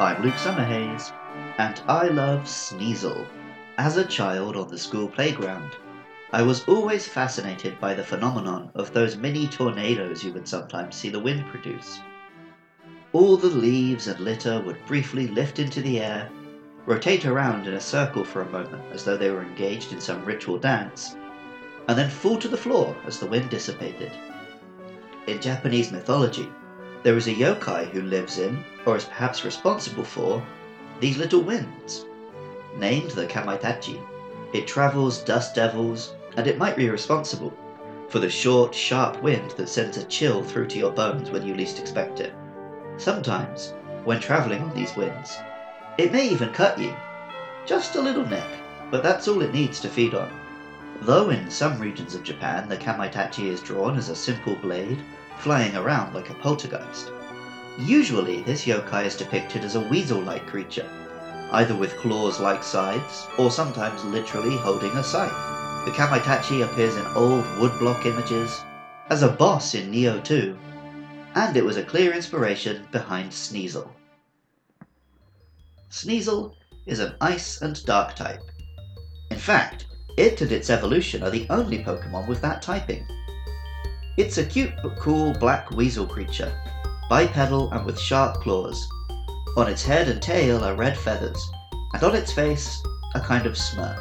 I'm Luke Summerhays, and I love Sneasel. As a child on the school playground, I was always fascinated by the phenomenon of those mini tornadoes you would sometimes see the wind produce. All the leaves and litter would briefly lift into the air, rotate around in a circle for a moment as though they were engaged in some ritual dance, and then fall to the floor as the wind dissipated. In Japanese mythology, there is a yokai who lives in, or is perhaps responsible for, these little winds. Named the Kamaitachi, it travels dust devils, and it might be responsible for the short, sharp wind that sends a chill through to your bones when you least expect it. Sometimes, when traveling on these winds, it may even cut you. Just a little nick, but that's all it needs to feed on. Though in some regions of Japan the Kamaitachi is drawn as a simple blade, flying around like a poltergeist. Usually, this yokai is depicted as a weasel like creature, either with claws like sides, or sometimes literally holding a scythe. The Kamaitachi appears in old woodblock images, as a boss in Nioh 2, and it was a clear inspiration behind Sneasel. Sneasel is an ice and dark type. In fact, it and its evolution are the only Pokemon with that typing. It's a cute but cool black weasel creature, bipedal and with sharp claws. On its head and tail are red feathers, and on its face, a kind of smirk.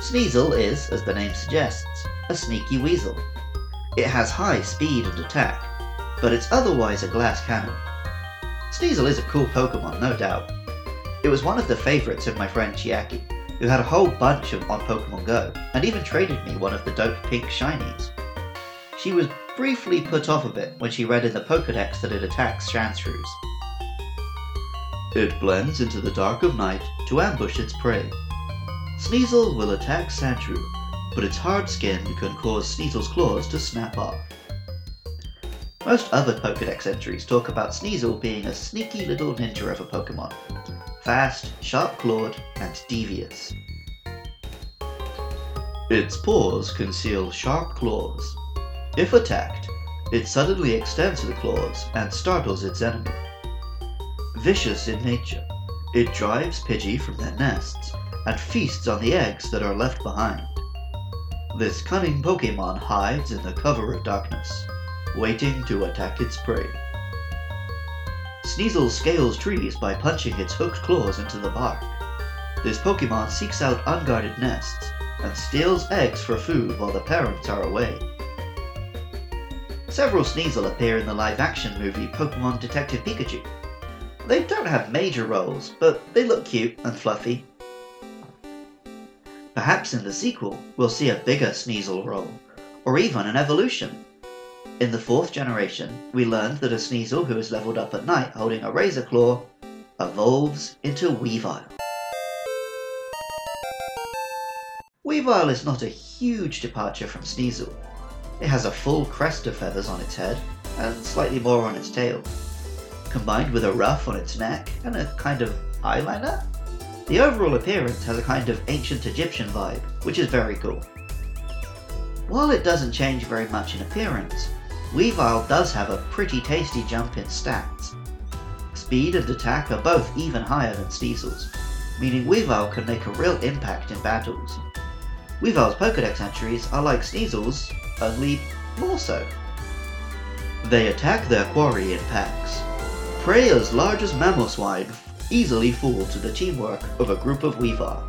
Sneasel is, as the name suggests, a sneaky weasel. It has high speed and attack, but it's otherwise a glass cannon. Sneasel is a cool Pokemon, no doubt. It was one of the favourites of my friend Chiaki, who had a whole bunch of on Pokemon Go, and even traded me one of the dope pink shinies. She was briefly put off a bit when she read in the Pokedex that it attacks Sandshrews. It blends into the dark of night to ambush its prey. Sneasel will attack Sandshrew, but its hard skin can cause Sneasel's claws to snap off. Most other Pokedex entries talk about Sneasel being a sneaky little ninja of a Pokemon. Fast, sharp clawed, and devious. Its paws conceal sharp claws, if attacked, it suddenly extends the claws and startles its enemy. Vicious in nature, it drives Pidgey from their nests and feasts on the eggs that are left behind. This cunning Pokemon hides in the cover of darkness, waiting to attack its prey. Sneasel scales trees by punching its hooked claws into the bark. This Pokemon seeks out unguarded nests and steals eggs for food while the parents are away. Several Sneasel appear in the live action movie Pokemon Detective Pikachu. They don't have major roles, but they look cute and fluffy. Perhaps in the sequel, we'll see a bigger Sneasel role, or even an evolution. In the fourth generation, we learned that a Sneasel who is leveled up at night holding a Razor Claw evolves into Weavile. Weavile is not a huge departure from Sneasel, it has a full crest of feathers on its head, and slightly more on its tail. Combined with a ruff on its neck and a kind of eyeliner, the overall appearance has a kind of ancient Egyptian vibe, which is very cool. While it doesn't change very much in appearance, Weavile does have a pretty tasty jump in stats. Speed and attack are both even higher than Sneasel's, meaning Weavile can make a real impact in battles. Weavile's Pokedex entries are like Sneasel's, only more so. They attack their quarry in packs. Prey as large as Mamoswine easily fall to the teamwork of a group of Weavile.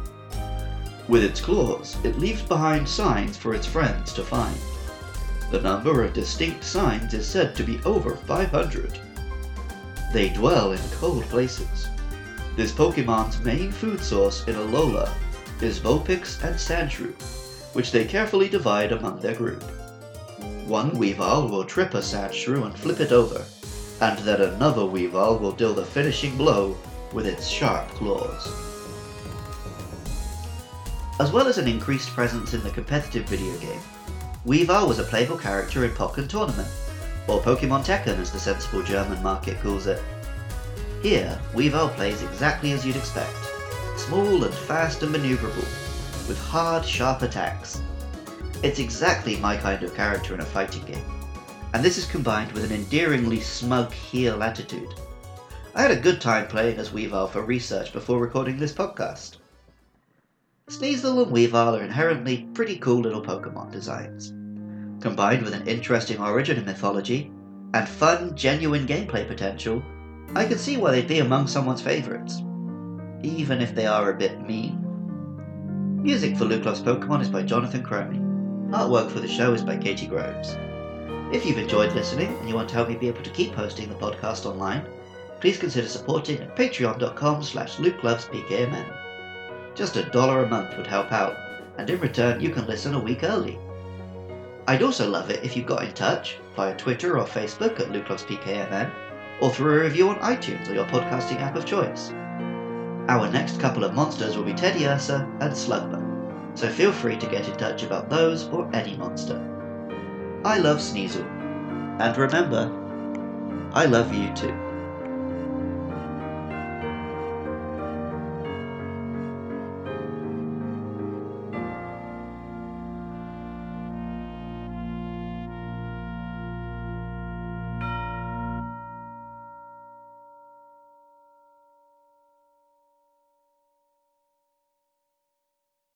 With its claws, it leaves behind signs for its friends to find. The number of distinct signs is said to be over 500. They dwell in cold places. This Pokemon's main food source in Alola is Vulpix and Sandshrew, which they carefully divide among their group. One Weavile will trip a Sandshrew and flip it over, and then another Weavile will deal the finishing blow with its sharp claws. As well as an increased presence in the competitive video game, Weavile was a playable character in Pokken Tournament, or Pokemon Tekken as the sensible German market calls it. Here, Weavile plays exactly as you'd expect, small and fast and maneuverable, with hard, sharp attacks, it's exactly my kind of character in a fighting game, and this is combined with an endearingly smug heel attitude. I had a good time playing as Weavile for research before recording this podcast. Sneasel and Weavile are inherently pretty cool little Pokemon designs. Combined with an interesting origin and mythology, and fun, genuine gameplay potential, I can see why they'd be among someone's favourites, even if they are a bit mean. Music for Loves Pokemon is by Jonathan Cromie. Artwork for the show is by Katie Groves. If you've enjoyed listening and you want to help me be able to keep hosting the podcast online, please consider supporting at patreon.com slash lukelovespkmn. Just a dollar a month would help out, and in return you can listen a week early. I'd also love it if you got in touch via Twitter or Facebook at lukelovespkmn, or through a review on iTunes or your podcasting app of choice. Our next couple of monsters will be Teddiursa and Slugma, so feel free to get in touch about those or any monster. I love Sneasel, and remember, I love you too.